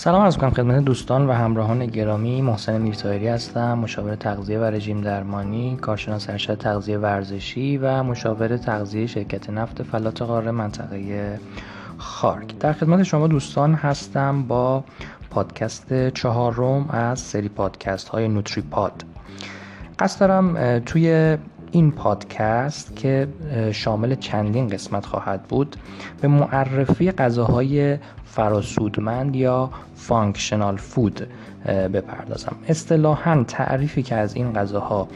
سلام عرض کنم خدمت دوستان و همراهان گرامی. محسن میرتایری هستم مشاور تغذیه و رژیم درمانی کارشناس ارشد تغذیه ورزشی و مشاور تغذیه شرکت نفت فلات قاره منطقه خارک. در خدمت شما دوستان هستم با پادکست چهارم از سری پادکست های نوتری پاد قصد دارم توی این پادکست که شامل چندین قسمت خواهد بود به معرفی غذاهای فراسودمند یا functional food بپردازم. اصطلاحا تعریفی که از این غذاها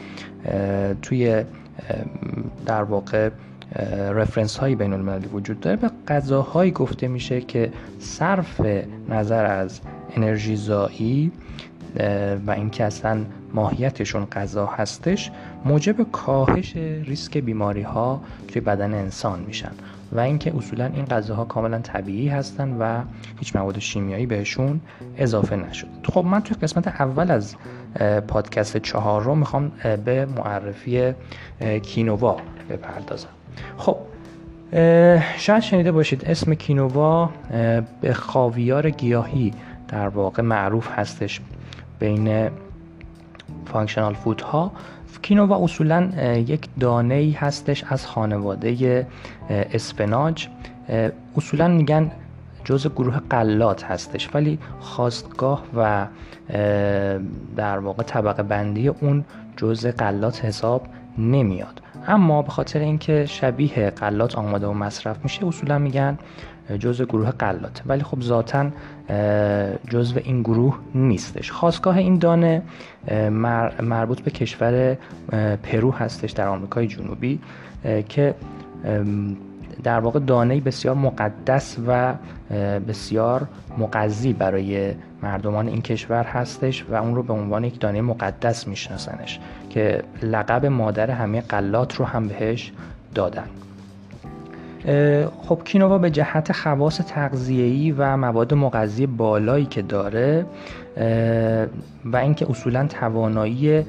توی در واقع reference های بین المللی وجود داره به غذاهایی گفته میشه که صرف نظر از انرژی زایی و اینکه اصلا ماهیتشون غذا هستش موجب کاهش ریسک بیماری ها توی بدن انسان میشن. و اینکه اصولا این غذاها کاملا طبیعی هستن و هیچ مواد شیمیایی بهشون اضافه نشده. خب من توی قسمت اول از پادکست چهار رو می‌خوام به معرفی کینووا بپردازم. خب شاید شنیده باشید اسم کینووا به خاویار گیاهی در واقع معروف هستش. بین functional food ها کینووا اصولا یک دانه ای هستش از خانواده spinach. اصولا میگن جز گروه غلات هستش ولی خاستگاه و در واقع طبقه بندی اون جز غلات حساب نمیاد. اما به خاطر اینکه شبیه غلات آماده و مصرف میشه اصولا میگن جزء گروه غلات ولی خب ذاتا جزو این گروه نیستش. خواستگاه این دانه مربوط به کشور پرو هستش در آمریکای جنوبی که در واقع دانه بسیار مقدس و بسیار مقضی برای مردمان این کشور هستش و اون رو به عنوان یک دانه مقدس میشناسنش که لقب مادر همه قلات رو هم بهش دادن. خب کینووا به جهت خواص تغذیه‌ای و مواد مغذی بالایی که داره و اینکه اصولا توانایی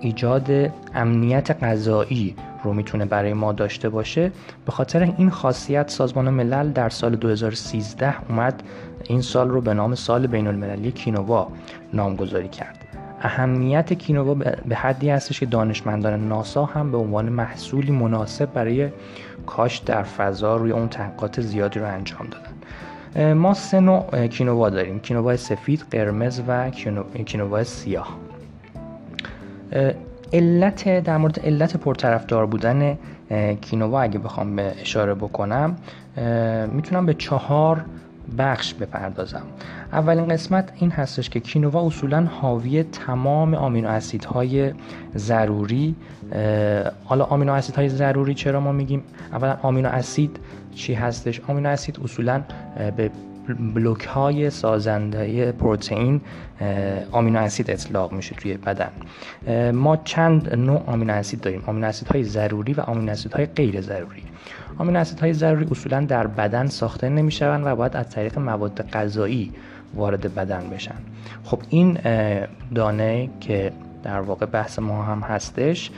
ایجاد امنیت غذایی رو می‌تونه برای ما داشته باشه. به خاطر این خاصیت سازمان ملل در سال 2013 اومد این سال رو به نام سال بین المللی کینووا نامگذاری کرد. اهمیت کینووا به حدی هستش که دانشمندان ناسا هم به عنوان محصولی مناسب برای کاشت در فضا روی اون تحقیقات زیادی رو انجام دادن. ما سه نوع کینووا داریم. کینووا سفید، قرمز و کینووا سیاه. علت در مورد علت پرطرفدار بودن کینووا اگه بخوام به اشاره بکنم می‌تونم به چهار بخش بپردازم. اولین قسمت این هستش که کینووا اصولا حاوی تمام آمینو اسیدهای ضروری حالا آمینو اسیدهای ضروری چرا ما میگیم؟ اولا آمینو اسید چی هستش؟ آمینو اسید اصولا به بلوک های سازنده پروتئین آمینو اسید اطلاق میشه توی بدن. ما چند نوع آمینو اسید داریم؟ آمینو اسیدهای ضروری و آمینو اسیدهای غیر ضروری. آمینو اسیدهای ضروری اصولا در بدن ساخته نمی‌شوند و باید از طریق مواد غذایی وارد بدن بشن. خب این دانه که در واقع بحث ما هم هستش.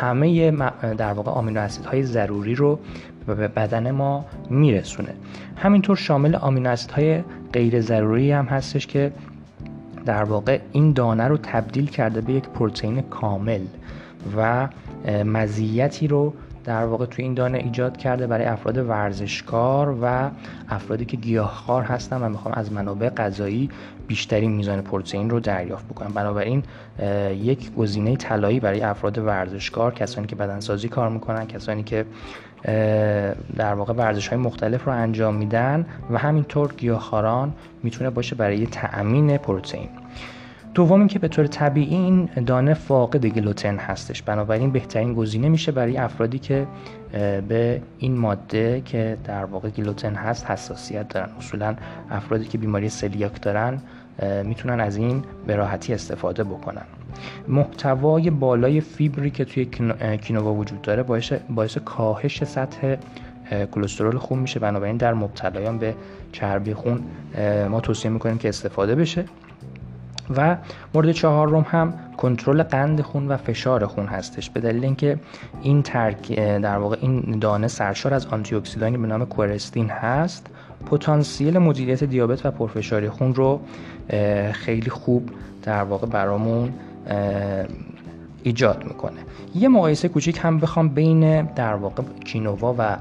همه در واقع آمینو اسیدهای ضروری رو به بدن ما میرسونه. همینطور شامل آمینو اسیدهای غیر ضروری هم هستش که در واقع این دانه رو تبدیل کرده به یک پروتئین کامل و مزیتی رو در واقع توی این دانه ایجاد کرده برای افراد ورزشکار و افرادی که گیاهخوار هستن و می‌خوام از منابع غذایی بیشترین میزان پروتئین رو دریافت بکنن. بنابراین یک گزینه طلایی برای افراد ورزشکار کسانی که بدنسازی کار می‌کنن کسانی که در واقع ورزش های مختلف رو انجام میدن و همینطور گیاهخواران می‌تونه باشه برای تأمین پروتئین. دوم اینکه به طور طبیعی این دانه فاقد گلوتن هستش. بنابراین بهترین گزینه میشه برای افرادی که به این ماده که در واقع گلوتن هست حساسیت دارن. اصولا افرادی که بیماری سلیاک دارن می‌تونن از این به راحتی استفاده بکنن. محتوای بالای فیبری که توی کینووا وجود داره باعث, باعث کاهش سطح کلسترول خون میشه. بنابراین در مبتلایان به چربی خون ما توصیه می‌کنیم که استفاده بشه. و مورد چهارم هم کنترل قند خون و فشار خون هستش. به دلیل اینکه این ترک در واقع این دانه سرشار از آنتی اکسیدانی به نام کورستین هست پتانسیل مدیریت دیابت و پرفشاری خون رو خیلی خوب در واقع برامون ایجاد می‌کنه. یه مقایسه کوچیک هم بخوام بین در واقع کینووا و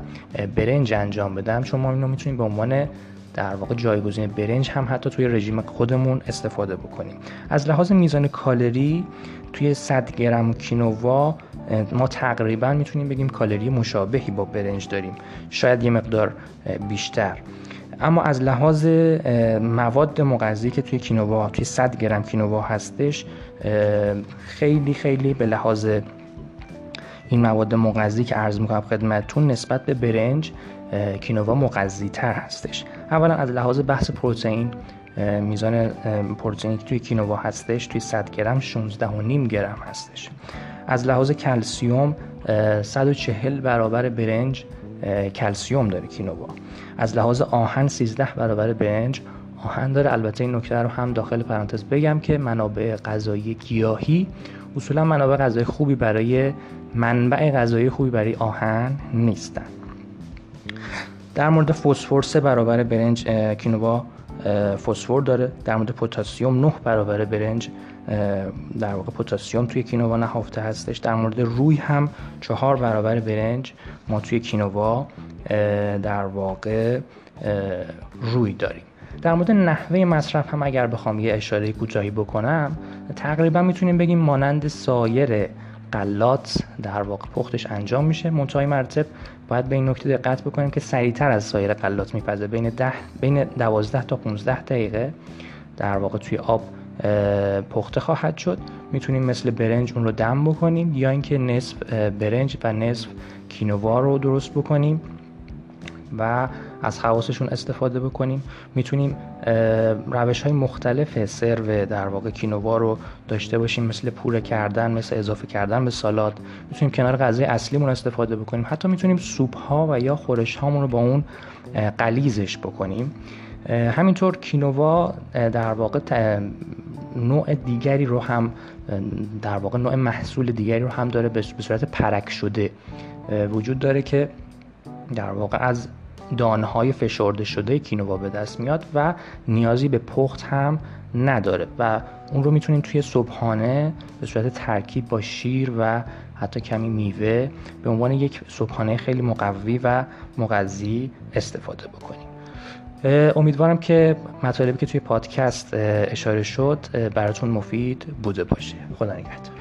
برنج انجام بدم. چون ما اینو می‌تونیم به عنوان در واقع جایگزین برنج هم حتی توی رژیم خودمون استفاده بکنیم. از لحاظ میزان کالری توی 100 گرم کینووا ما تقریبا می‌تونیم بگیم کالری مشابهی با برنج داریم. شاید یه مقدار بیشتر. اما از لحاظ مواد مغذی که توی کینووا توی 100 گرم کینووا هستش خیلی خیلی به لحاظ این مواد مغذی که عرض می‌کنم خدمتتون نسبت به برنج کینووا مغذی تر هستش. اولا از لحاظ بحث پروتئین میزان پروتئینی که توی کینووا هستش توی 100 گرم 16 و نیم گرم هستش. از لحاظ کلسیوم 140 برابر برنج کلسیوم داره کینووا از لحاظ آهن 13 برابر برنج. آهن داره البته این نکته رو هم داخل پرانتز بگم که منابع غذایی گیاهی اصولا منابع غذایی خوبی برای منبع غذایی خوبی برای آهن نیستن. در مورد فسفر سه برابر برنج کینووا فسفر داره. در مورد پتاسیم 9 برابر برنج در واقع پتاسیم توی کینووا نهفته هستش. در مورد روی هم چهار برابر برنج ما توی کینووا در واقع روی داریم. در مورد نحوه مصرف هم اگر بخوام یه اشاره کوتاهی بکنم تقریبا می‌تونیم بگیم مانند سایر قلات در واقع پختش انجام میشه. منتهای مرتب باید به این نکته دقت بکنیم که سریعتر از سایر قلات میپزه. بین ده بین 12 تا 15 دقیقه در واقع توی آب پخته خواهد شد. می‌تونیم مثل برنج اون رو دم بکنیم یا اینکه نصف برنج و نصف کینووا رو درست بکنیم و از خواصشون استفاده بکنیم. می‌تونیم روش های مختلف سرو در واقع کینووا رو داشته باشیم مثل پوره کردن مثل اضافه کردن به سالاد. می‌تونیم کنار غذای اصلیمون استفاده بکنیم. حتی می‌تونیم سوپ ها و یا خورش هامون رو با اون قلیزش بکنیم. همینطور کینووا در واقع نوع دیگری رو هم در واقع نوع محصول دیگری رو هم داره به صورت پرک شده وجود داره که در واقع از دانهای فشرده شده کینووا به دست میاد و نیازی به پخت هم نداره و اون رو می‌تونیم توی صبحانه به صورت ترکیب با شیر و حتی کمی میوه به عنوان یک صبحانه خیلی مقوی و مغذی استفاده بکنیم امیدوارم که مطالبی که توی پادکست اشاره شد براتون مفید بوده باشه. خدا نگهدار.